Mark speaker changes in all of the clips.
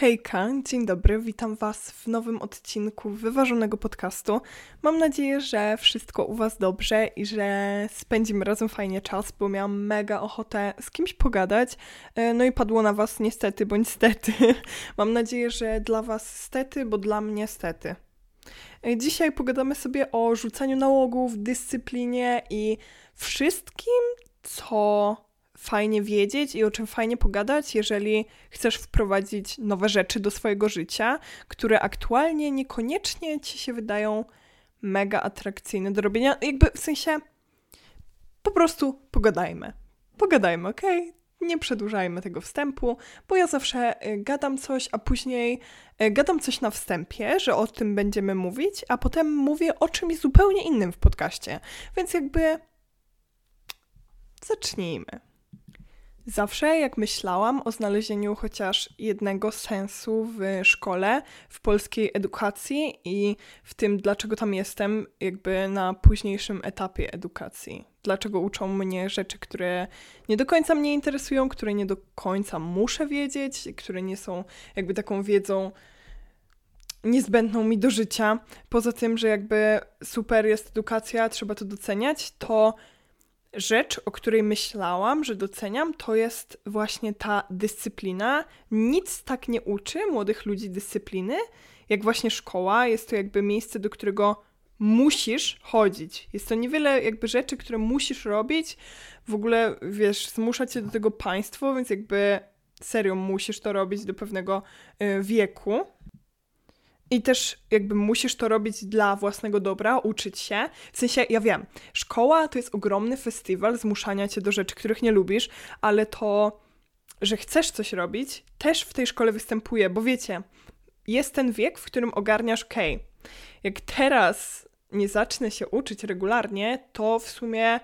Speaker 1: Hejka, dzień dobry, witam Was w nowym odcinku wyważonego podcastu. Mam nadzieję, że wszystko u Was dobrze i że spędzimy razem fajnie czas, bo miałam mega ochotę z kimś pogadać. E, no i padło na Was niestety bądź stety. Mam nadzieję, że dla Was stety, bo dla mnie stety. E, dzisiaj pogadamy sobie o rzucaniu nałogów, dyscyplinie i wszystkim, co fajnie wiedzieć i o czym fajnie pogadać, jeżeli chcesz wprowadzić nowe rzeczy do swojego życia, które aktualnie niekoniecznie ci się wydają mega atrakcyjne do robienia. Jakby w sensie po prostu pogadajmy. Pogadajmy, ok? Nie przedłużajmy tego wstępu, bo ja zawsze y, gadam coś, a później y, gadam coś na wstępie, że o tym będziemy mówić, a potem mówię o czymś zupełnie innym w podcaście. Więc jakby zacznijmy. Zawsze jak myślałam o znalezieniu chociaż jednego sensu w szkole, w polskiej edukacji i w tym, dlaczego tam jestem, jakby na późniejszym etapie edukacji. Dlaczego uczą mnie rzeczy, które nie do końca mnie interesują, które nie do końca muszę wiedzieć, które nie są jakby taką wiedzą niezbędną mi do życia. Poza tym, że jakby super jest edukacja, trzeba to doceniać, to rzecz, o której myślałam, że doceniam, to jest właśnie ta dyscyplina. Nic tak nie uczy młodych ludzi dyscypliny, jak właśnie szkoła. Jest to jakby miejsce, do którego musisz chodzić. Jest to niewiele jakby rzeczy, które musisz robić. W ogóle, wiesz, zmusza cię do tego państwo, więc jakby serio musisz to robić do pewnego y, wieku. I też jakby musisz to robić dla własnego dobra, uczyć się. W sensie, ja wiem, szkoła to jest ogromny festiwal zmuszania cię do rzeczy, których nie lubisz, ale to, że chcesz coś robić, też w tej szkole występuje, bo wiecie, jest ten wiek, w którym ogarniasz, okej, jak teraz nie zacznę się uczyć regularnie, to w sumie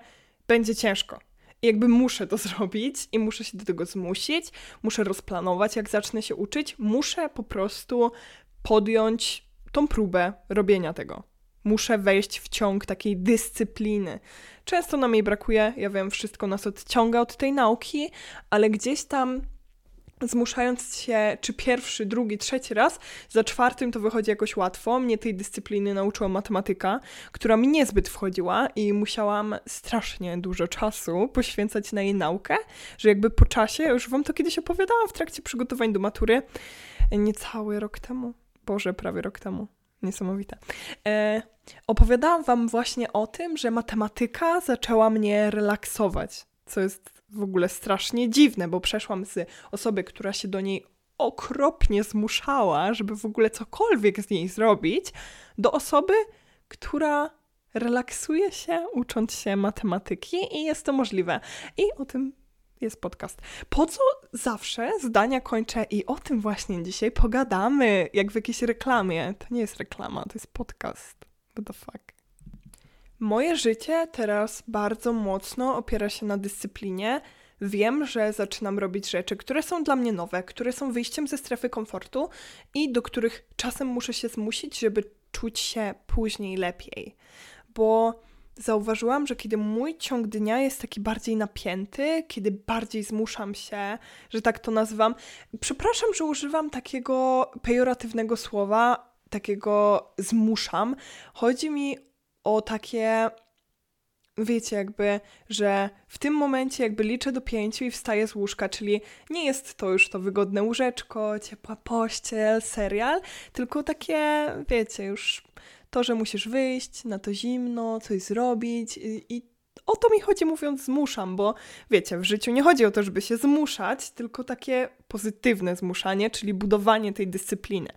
Speaker 1: będzie ciężko. I jakby muszę to zrobić i muszę się do tego zmusić, muszę rozplanować, jak zacznę się uczyć, muszę po prostu podjąć tą próbę robienia tego. Muszę wejść w ciąg takiej dyscypliny. Często nam jej brakuje, ja wiem, wszystko nas odciąga od tej nauki, ale gdzieś tam zmuszając się, czy pierwszy, drugi, trzeci raz, za czwartym to wychodzi jakoś łatwo. Mnie tej dyscypliny nauczyła matematyka, która mi niezbyt wchodziła i musiałam strasznie dużo czasu poświęcać na jej naukę, że jakby po czasie, już wam to kiedyś opowiadałam w trakcie przygotowań do matury, niecały rok temu, Boże, prawie rok temu. Niesamowite. E, opowiadałam Wam właśnie o tym, że matematyka zaczęła mnie relaksować, co jest w ogóle strasznie dziwne, bo przeszłam z osoby, która się do niej okropnie zmuszała, żeby w ogóle cokolwiek z niej zrobić, do osoby, która relaksuje się ucząc się matematyki i jest to możliwe. I o tym jest podcast. Po co zawsze zdania kończę i o tym właśnie dzisiaj pogadamy, jak w jakiejś reklamie. To nie jest reklama, to jest podcast. What the fuck? Moje życie teraz bardzo mocno opiera się na dyscyplinie. Wiem, że zaczynam robić rzeczy, które są dla mnie nowe, które są wyjściem ze strefy komfortu i do których czasem muszę się zmusić, żeby czuć się później lepiej. Bo zauważyłam, że kiedy mój ciąg dnia jest taki bardziej napięty, kiedy bardziej zmuszam się, że tak to nazywam. Przepraszam, że używam takiego pejoratywnego słowa, takiego zmuszam. Chodzi mi o takie wiecie, jakby, że w tym momencie jakby liczę do pięciu i wstaję z łóżka, czyli nie jest to już to wygodne łóżeczko, ciepła pościel, serial, tylko takie, wiecie, już to, że musisz wyjść na to zimno, coś zrobić i, i o to mi chodzi mówiąc zmuszam, bo wiecie, w życiu nie chodzi o to, żeby się zmuszać, tylko takie pozytywne zmuszanie, czyli budowanie tej dyscypliny.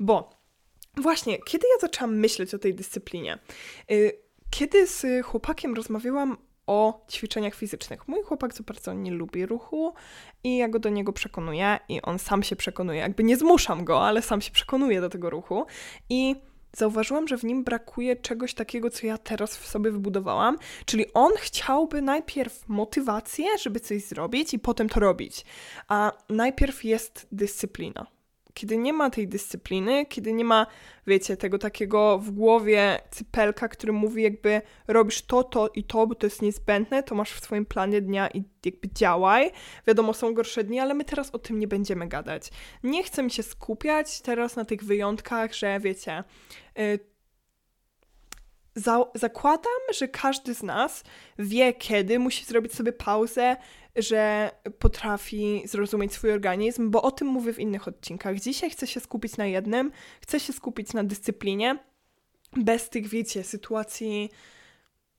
Speaker 1: Bo właśnie, kiedy ja zaczęłam myśleć o tej dyscyplinie? Y, kiedy z chłopakiem rozmawiałam o ćwiczeniach fizycznych. Mój chłopak co bardzo nie lubi ruchu i ja go do niego przekonuję i on sam się przekonuje. Jakby nie zmuszam go, ale sam się przekonuje do tego ruchu i zauważyłam, że w nim brakuje czegoś takiego, co ja teraz w sobie wybudowałam. Czyli on chciałby najpierw motywację, żeby coś zrobić i potem to robić. A najpierw jest dyscyplina. Kiedy nie ma tej dyscypliny, kiedy nie ma, wiecie, tego takiego w głowie cypelka, który mówi jakby robisz to, to i to, bo to jest niezbędne, to masz w swoim planie dnia i jakby działaj. Wiadomo, są gorsze dni, ale my teraz o tym nie będziemy gadać. Nie chcę mi się skupiać teraz na tych wyjątkach, że wiecie, yy, za zakładam, że każdy z nas wie, kiedy musi zrobić sobie pauzę, że potrafi zrozumieć swój organizm, bo o tym mówię w innych odcinkach. Dzisiaj chcę się skupić na jednym, chcę się skupić na dyscyplinie, bez tych, wiecie, sytuacji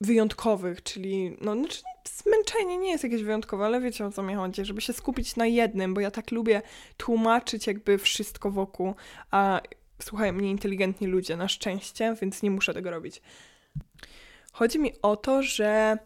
Speaker 1: wyjątkowych, czyli no, znaczy zmęczenie nie jest jakieś wyjątkowe, ale wiecie o co mi chodzi, żeby się skupić na jednym, bo ja tak lubię tłumaczyć jakby wszystko wokół, a słuchają mnie inteligentni ludzie, na szczęście, więc nie muszę tego robić. Chodzi mi o to, że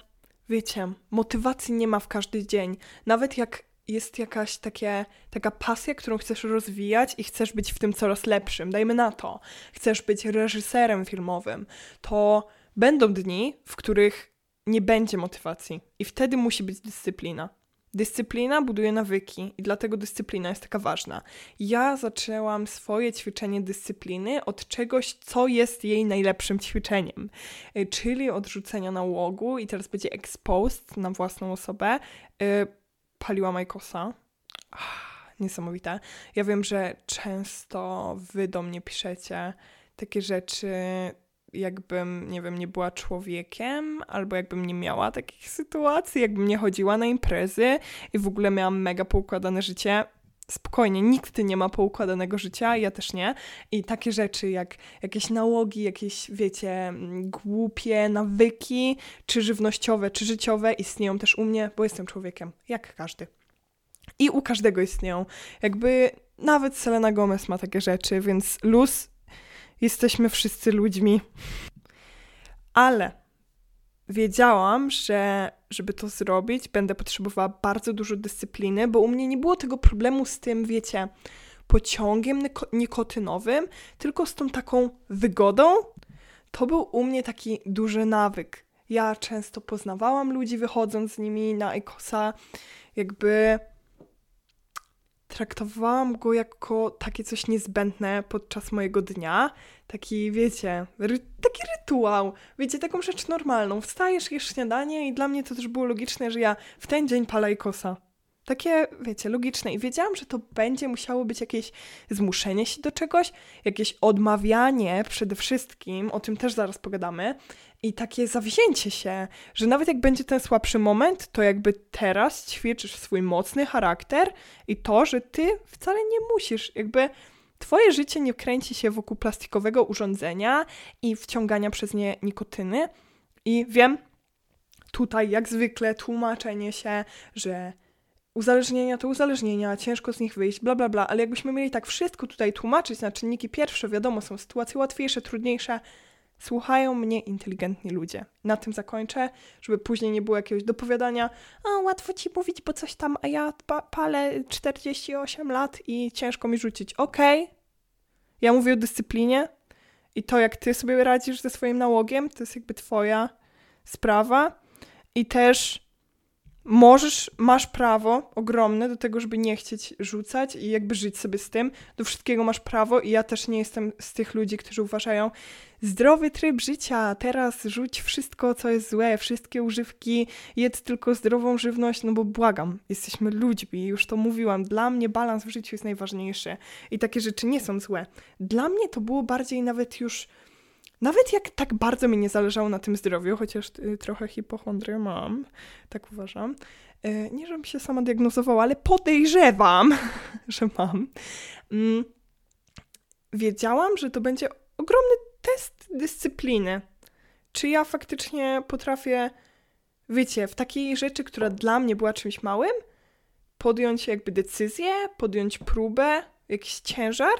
Speaker 1: wiecie, motywacji nie ma w każdy dzień. Nawet jak jest jakaś takie, taka pasja, którą chcesz rozwijać i chcesz być w tym coraz lepszym, dajmy na to, chcesz być reżyserem filmowym, to będą dni, w których nie będzie motywacji i wtedy musi być dyscyplina. Dyscyplina buduje nawyki i dlatego dyscyplina jest taka ważna. Ja zaczęłam swoje ćwiczenie dyscypliny od czegoś, co jest jej najlepszym ćwiczeniem, y, czyli od rzucenia nałogu i teraz będzie exposed na własną osobę. Y, paliła Majkosa. Niesamowite. Ja wiem, że często wy do mnie piszecie takie rzeczy jakbym, nie wiem, nie była człowiekiem, albo jakbym nie miała takich sytuacji, jakbym nie chodziła na imprezy i w ogóle miałam mega poukładane życie. Spokojnie, nikt nie ma poukładanego życia, ja też nie. I takie rzeczy jak jakieś nałogi, jakieś, wiecie, głupie nawyki, czy żywnościowe, czy życiowe, istnieją też u mnie, bo jestem człowiekiem, jak każdy. I u każdego istnieją. Jakby nawet Selena Gomez ma takie rzeczy, więc luz jesteśmy wszyscy ludźmi. Ale wiedziałam, że żeby to zrobić, będę potrzebowała bardzo dużo dyscypliny, bo u mnie nie było tego problemu z tym, wiecie, pociągiem nikotynowym, tylko z tą taką wygodą. To był u mnie taki duży nawyk. Ja często poznawałam ludzi wychodząc z nimi na Ekosa, jakby traktowałam go jako takie coś niezbędne podczas mojego dnia. Taki, wiecie, ry taki rytuał. Wiecie, taką rzecz normalną. Wstajesz, jesz śniadanie i dla mnie to też było logiczne, że ja w ten dzień palę kosa. Takie, wiecie, logiczne. I wiedziałam, że to będzie musiało być jakieś zmuszenie się do czegoś, jakieś odmawianie przede wszystkim, o tym też zaraz pogadamy, i takie zawzięcie się, że nawet jak będzie ten słabszy moment, to jakby teraz ćwiczysz swój mocny charakter i to, że ty wcale nie musisz, jakby twoje życie nie kręci się wokół plastikowego urządzenia i wciągania przez nie nikotyny. I wiem, tutaj jak zwykle tłumaczenie się, że uzależnienia to uzależnienia, ciężko z nich wyjść, bla bla bla, ale jakbyśmy mieli tak wszystko tutaj tłumaczyć na czynniki pierwsze, wiadomo, są sytuacje łatwiejsze, trudniejsze, Słuchają mnie inteligentni ludzie. Na tym zakończę, żeby później nie było jakiegoś dopowiadania, a łatwo ci mówić, bo coś tam, a ja pa palę 48 lat i ciężko mi rzucić. Okej, okay. ja mówię o dyscyplinie i to, jak ty sobie radzisz ze swoim nałogiem, to jest jakby twoja sprawa. I też możesz, masz prawo ogromne do tego, żeby nie chcieć rzucać i jakby żyć sobie z tym. Do wszystkiego masz prawo i ja też nie jestem z tych ludzi, którzy uważają zdrowy tryb życia, teraz rzuć wszystko, co jest złe, wszystkie używki, jedz tylko zdrową żywność, no bo błagam, jesteśmy ludźmi, już to mówiłam, dla mnie balans w życiu jest najważniejszy i takie rzeczy nie są złe. Dla mnie to było bardziej nawet już nawet jak tak bardzo mi nie zależało na tym zdrowiu, chociaż y, trochę hipochondrię mam, tak uważam, y, nie żebym się sama diagnozowała, ale podejrzewam, że mam, mm, wiedziałam, że to będzie ogromny test dyscypliny. Czy ja faktycznie potrafię, wiecie, w takiej rzeczy, która dla mnie była czymś małym, podjąć jakby decyzję, podjąć próbę, jakiś ciężar?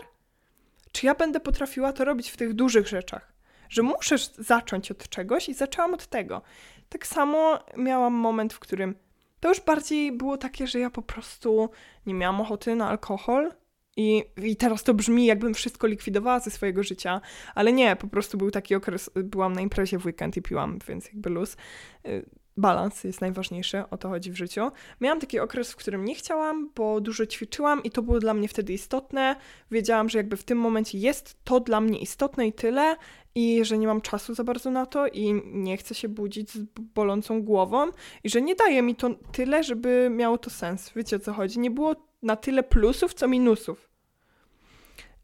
Speaker 1: Czy ja będę potrafiła to robić w tych dużych rzeczach? Że muszę zacząć od czegoś i zaczęłam od tego. Tak samo miałam moment, w którym to już bardziej było takie, że ja po prostu nie miałam ochoty na alkohol. I, I teraz to brzmi, jakbym wszystko likwidowała ze swojego życia, ale nie, po prostu był taki okres, byłam na imprezie w weekend i piłam, więc jakby luz. Y, balans jest najważniejszy, o to chodzi w życiu. Miałam taki okres, w którym nie chciałam, bo dużo ćwiczyłam i to było dla mnie wtedy istotne. Wiedziałam, że jakby w tym momencie jest to dla mnie istotne i tyle, i że nie mam czasu za bardzo na to i nie chcę się budzić z bolącą głową i że nie daje mi to tyle, żeby miało to sens. Wiecie o co chodzi? Nie było na tyle plusów, co minusów.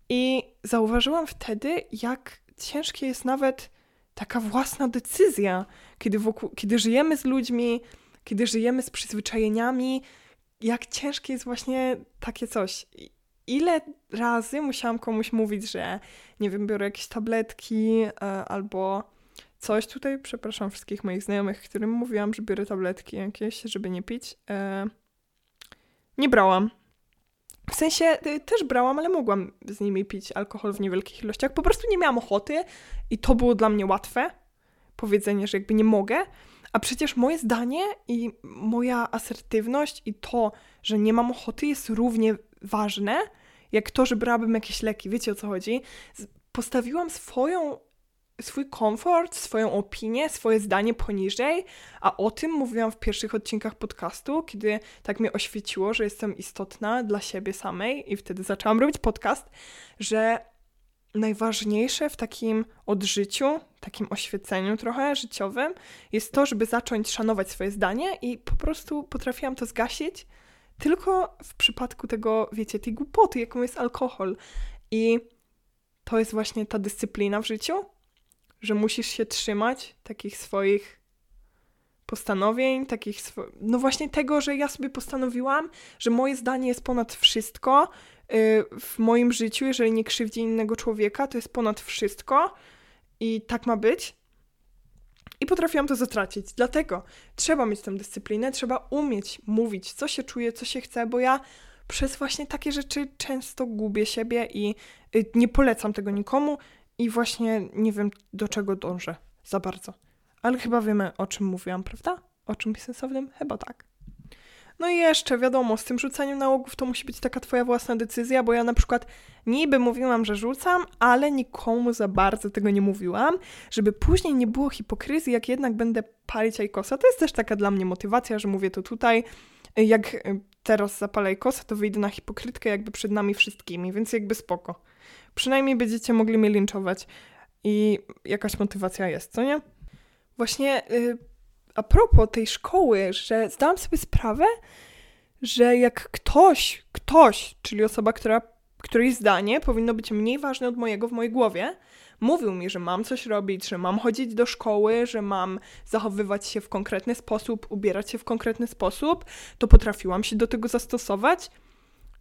Speaker 1: I zauważyłam wtedy, jak ciężkie jest nawet taka własna decyzja, kiedy, wokół, kiedy żyjemy z ludźmi, kiedy żyjemy z przyzwyczajeniami, jak ciężkie jest właśnie takie coś. Ile razy musiałam komuś mówić, że nie wiem, biorę jakieś tabletki e, albo coś tutaj, przepraszam wszystkich moich znajomych, którym mówiłam, że biorę tabletki jakieś, żeby nie pić. E, nie brałam. W sensie y, też brałam, ale mogłam z nimi pić alkohol w niewielkich ilościach. Po prostu nie miałam ochoty i to było dla mnie łatwe. Powiedzenie, że jakby nie mogę. A przecież moje zdanie i moja asertywność i to, że nie mam ochoty jest równie ważne, jak to, że brałabym jakieś leki. Wiecie o co chodzi? Postawiłam swoją swój komfort, swoją opinię, swoje zdanie poniżej, a o tym mówiłam w pierwszych odcinkach podcastu, kiedy tak mnie oświeciło, że jestem istotna dla siebie samej i wtedy zaczęłam robić podcast, że najważniejsze w takim odżyciu, takim oświeceniu trochę życiowym jest to, żeby zacząć szanować swoje zdanie i po prostu potrafiłam to zgasić tylko w przypadku tego, wiecie, tej głupoty, jaką jest alkohol. I to jest właśnie ta dyscyplina w życiu, że musisz się trzymać takich swoich postanowień, takich no właśnie tego, że ja sobie postanowiłam, że moje zdanie jest ponad wszystko yy, w moim życiu, jeżeli nie krzywdzi innego człowieka, to jest ponad wszystko i tak ma być. I potrafiłam to zatracić. Dlatego trzeba mieć tę dyscyplinę, trzeba umieć mówić, co się czuje, co się chce, bo ja przez właśnie takie rzeczy często gubię siebie i y, nie polecam tego nikomu i właśnie nie wiem, do czego dążę za bardzo. Ale chyba wiemy, o czym mówiłam, prawda? O czymś sensownym? Chyba tak. No i jeszcze, wiadomo, z tym rzucaniem nałogów to musi być taka twoja własna decyzja, bo ja na przykład niby mówiłam, że rzucam, ale nikomu za bardzo tego nie mówiłam, żeby później nie było hipokryzji, jak jednak będę palić ajkosa. To jest też taka dla mnie motywacja, że mówię to tutaj. Jak teraz zapalę ajkosa, to wyjdę na hipokrytkę jakby przed nami wszystkimi, więc jakby spoko. Przynajmniej będziecie mogli mnie linczować i jakaś motywacja jest, co nie? Właśnie yy, a propos tej szkoły, że zdałam sobie sprawę, że jak ktoś, ktoś, czyli osoba, która, której zdanie powinno być mniej ważne od mojego w mojej głowie, mówił mi, że mam coś robić, że mam chodzić do szkoły, że mam zachowywać się w konkretny sposób, ubierać się w konkretny sposób, to potrafiłam się do tego zastosować.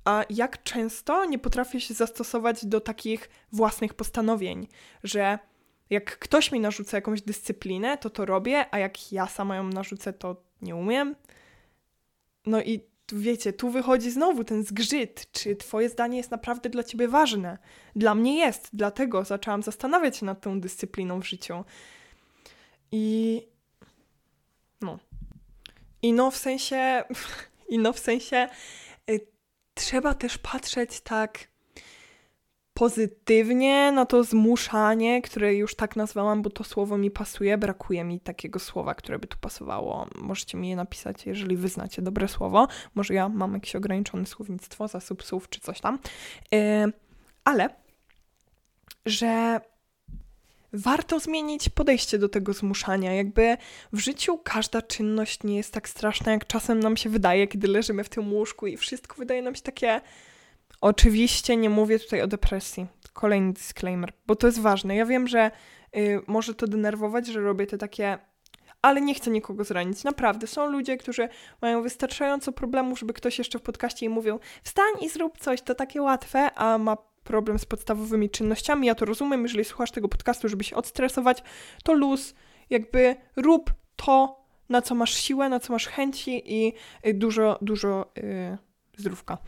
Speaker 1: A jak często nie potrafię się zastosować do takich własnych postanowień, że jak ktoś mi narzuca jakąś dyscyplinę, to to robię, a jak ja sama ją narzucę, to nie umiem. No i wiecie, tu wychodzi znowu ten zgrzyt, czy twoje zdanie jest naprawdę dla ciebie ważne. Dla mnie jest, dlatego zaczęłam zastanawiać się nad tą dyscypliną w życiu. I no. I no w sensie, i no w sensie trzeba też patrzeć tak pozytywnie na to zmuszanie, które już tak nazwałam, bo to słowo mi pasuje. Brakuje mi takiego słowa, które by tu pasowało. Możecie mi je napisać, jeżeli wyznacie dobre słowo. Może ja mam jakieś ograniczone słownictwo, zasób słów czy coś tam. Yy, ale, że warto zmienić podejście do tego zmuszania. Jakby w życiu każda czynność nie jest tak straszna, jak czasem nam się wydaje, kiedy leżymy w tym łóżku i wszystko wydaje nam się takie. Oczywiście nie mówię tutaj o depresji. Kolejny disclaimer, bo to jest ważne. Ja wiem, że y, może to denerwować, że robię te takie ale nie chcę nikogo zranić. Naprawdę, są ludzie, którzy mają wystarczająco problemów, żeby ktoś jeszcze w podcaście im mówił wstań i zrób coś, to takie łatwe, a ma problem z podstawowymi czynnościami. Ja to rozumiem, jeżeli słuchasz tego podcastu, żeby się odstresować, to luz, jakby rób to, na co masz siłę, na co masz chęci i y, dużo, dużo yy, zdrówka.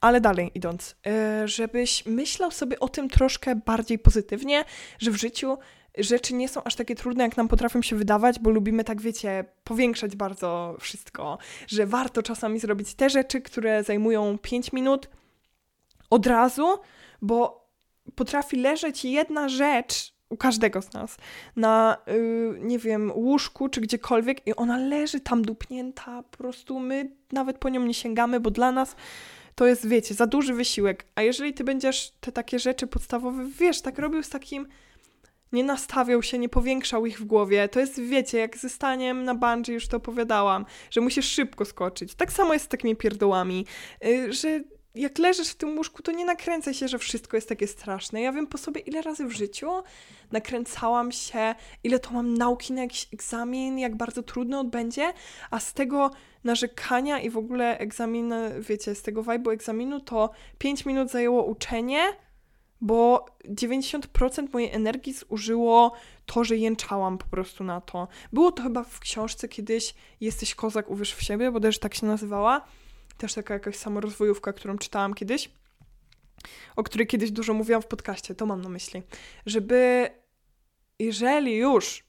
Speaker 1: Ale dalej idąc, yy, żebyś myślał sobie o tym troszkę bardziej pozytywnie, że w życiu rzeczy nie są aż takie trudne, jak nam potrafią się wydawać, bo lubimy tak, wiecie, powiększać bardzo wszystko, że warto czasami zrobić te rzeczy, które zajmują 5 minut od razu, bo potrafi leżeć jedna rzecz u każdego z nas, na, yy, nie wiem, łóżku czy gdziekolwiek i ona leży tam dupnięta, po prostu my nawet po nią nie sięgamy, bo dla nas to jest, wiecie, za duży wysiłek. A jeżeli ty będziesz te takie rzeczy podstawowe, wiesz, tak robił z takim, nie nastawiał się, nie powiększał ich w głowie, to jest, wiecie, jak ze staniem na bungee, już to opowiadałam, że musisz szybko skoczyć. Tak samo jest z takimi pierdołami, yy, że jak leżysz w tym łóżku, to nie nakręcaj się, że wszystko jest takie straszne. Ja wiem po sobie, ile razy w życiu nakręcałam się, ile to mam nauki na jakiś egzamin, jak bardzo trudny on będzie, a z tego narzekania i w ogóle egzamin, wiecie, z tego vibe'u egzaminu to 5 minut zajęło uczenie, bo 90% mojej energii zużyło to, że jęczałam po prostu na to. Było to chyba w książce kiedyś Jesteś kozak, uwierz w siebie, bo też tak się nazywała też taka jakaś samorozwojówka, którą czytałam kiedyś, o której kiedyś dużo mówiłam w podcaście, to mam na myśli, żeby jeżeli już,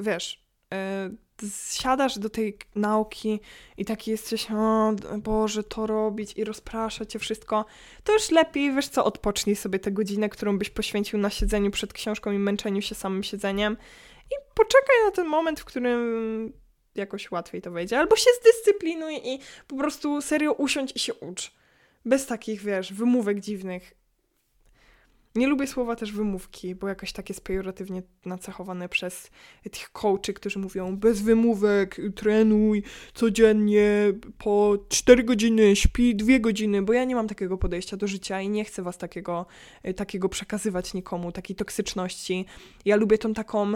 Speaker 1: wiesz, yy, siadasz do tej nauki i taki jesteś, o Boże, to robić i rozprasza cię wszystko, to już lepiej, wiesz co, odpocznij sobie tę godzinę, którą byś poświęcił na siedzeniu przed książką i męczeniu się samym siedzeniem i poczekaj na ten moment, w którym jakoś łatwiej to wejdzie. Albo się zdyscyplinuj i po prostu serio usiądź i się ucz. Bez takich, wiesz, wymówek dziwnych. Nie lubię słowa też wymówki, bo jakoś tak jest pejoratywnie nacechowane przez tych coachy, którzy mówią bez wymówek, trenuj codziennie po 4 godziny, śpi 2 godziny, bo ja nie mam takiego podejścia do życia i nie chcę was takiego, y, takiego przekazywać nikomu, takiej toksyczności. Ja lubię tą taką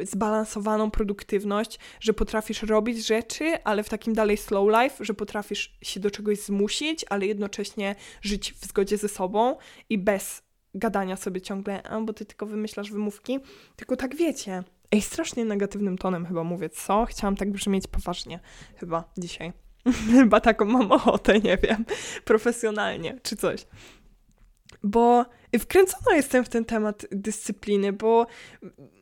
Speaker 1: zbalansowaną produktywność, że potrafisz robić rzeczy, ale w takim dalej slow life, że potrafisz się do czegoś zmusić, ale jednocześnie żyć w zgodzie ze sobą i bez gadania sobie ciągle, a bo ty tylko wymyślasz wymówki, tylko tak wiecie. Ej, strasznie negatywnym tonem chyba mówię, co? Chciałam tak brzmieć poważnie, chyba dzisiaj. chyba taką mam ochotę, nie wiem, profesjonalnie czy coś. Bo wkręcona jestem w ten temat dyscypliny, bo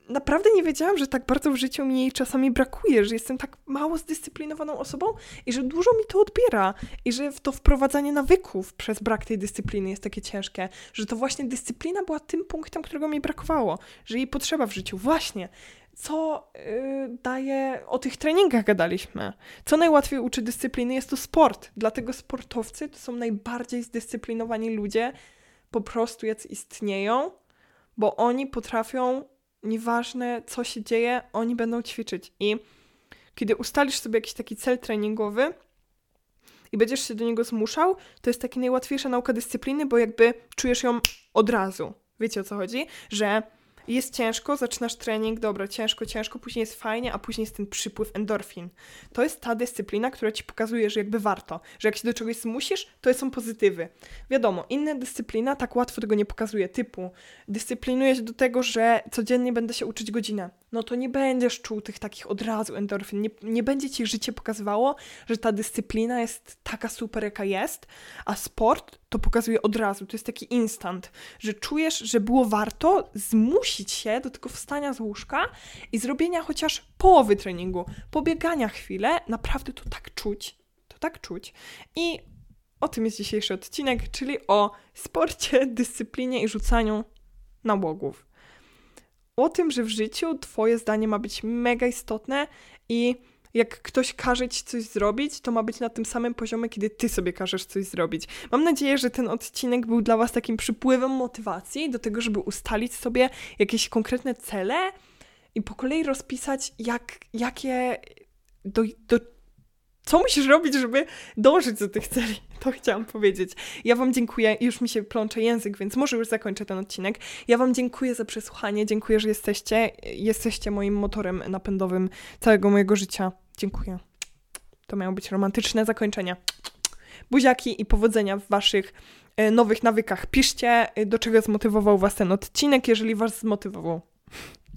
Speaker 1: naprawdę nie wiedziałam, że tak bardzo w życiu mi jej czasami brakuje, że jestem tak mało zdyscyplinowaną osobą i że dużo mi to odbiera i że to wprowadzanie nawyków przez brak tej dyscypliny jest takie ciężkie, że to właśnie dyscyplina była tym punktem, którego mi brakowało, że jej potrzeba w życiu. Właśnie, co yy, daje, o tych treningach gadaliśmy. Co najłatwiej uczy dyscypliny jest to sport. Dlatego sportowcy to są najbardziej zdyscyplinowani ludzie, po prostu jacy istnieją, bo oni potrafią nieważne co się dzieje, oni będą ćwiczyć. I kiedy ustalisz sobie jakiś taki cel treningowy i będziesz się do niego zmuszał, to jest taka najłatwiejsza nauka dyscypliny, bo jakby czujesz ją od razu. Wiecie o co chodzi? Że jest ciężko, zaczynasz trening, dobra, ciężko, ciężko, później jest fajnie, a później jest ten przypływ endorfin. To jest ta dyscyplina, która ci pokazuje, że jakby warto, że jak się do czegoś zmusisz, to są pozytywy. Wiadomo, inna dyscyplina tak łatwo tego nie pokazuje, typu dyscyplinuję się do tego, że codziennie będę się uczyć godzinę. No to nie będziesz czuł tych takich od razu endorfin, nie, nie będzie ci życie pokazywało, że ta dyscyplina jest taka super, jaka jest, a sport to pokazuje od razu, to jest taki instant, że czujesz, że było warto zmusić się do tego wstania z łóżka i zrobienia chociaż połowy treningu, pobiegania chwilę, naprawdę to tak czuć, to tak czuć. I o tym jest dzisiejszy odcinek, czyli o sporcie, dyscyplinie i rzucaniu nałogów. O tym, że w życiu Twoje zdanie ma być mega istotne i jak ktoś każe ci coś zrobić, to ma być na tym samym poziomie, kiedy ty sobie każesz coś zrobić. Mam nadzieję, że ten odcinek był dla Was takim przypływem motywacji do tego, żeby ustalić sobie jakieś konkretne cele i po kolei rozpisać, jak, jakie do, do co musisz robić, żeby dążyć do tych celi. To chciałam powiedzieć. Ja Wam dziękuję. Już mi się plącze język, więc może już zakończę ten odcinek. Ja Wam dziękuję za przesłuchanie. Dziękuję, że jesteście. Jesteście moim motorem napędowym całego mojego życia. Dziękuję. To miało być romantyczne zakończenie. Buziaki i powodzenia w Waszych e, nowych nawykach. Piszcie, e, do czego zmotywował Was ten odcinek, jeżeli Was zmotywował.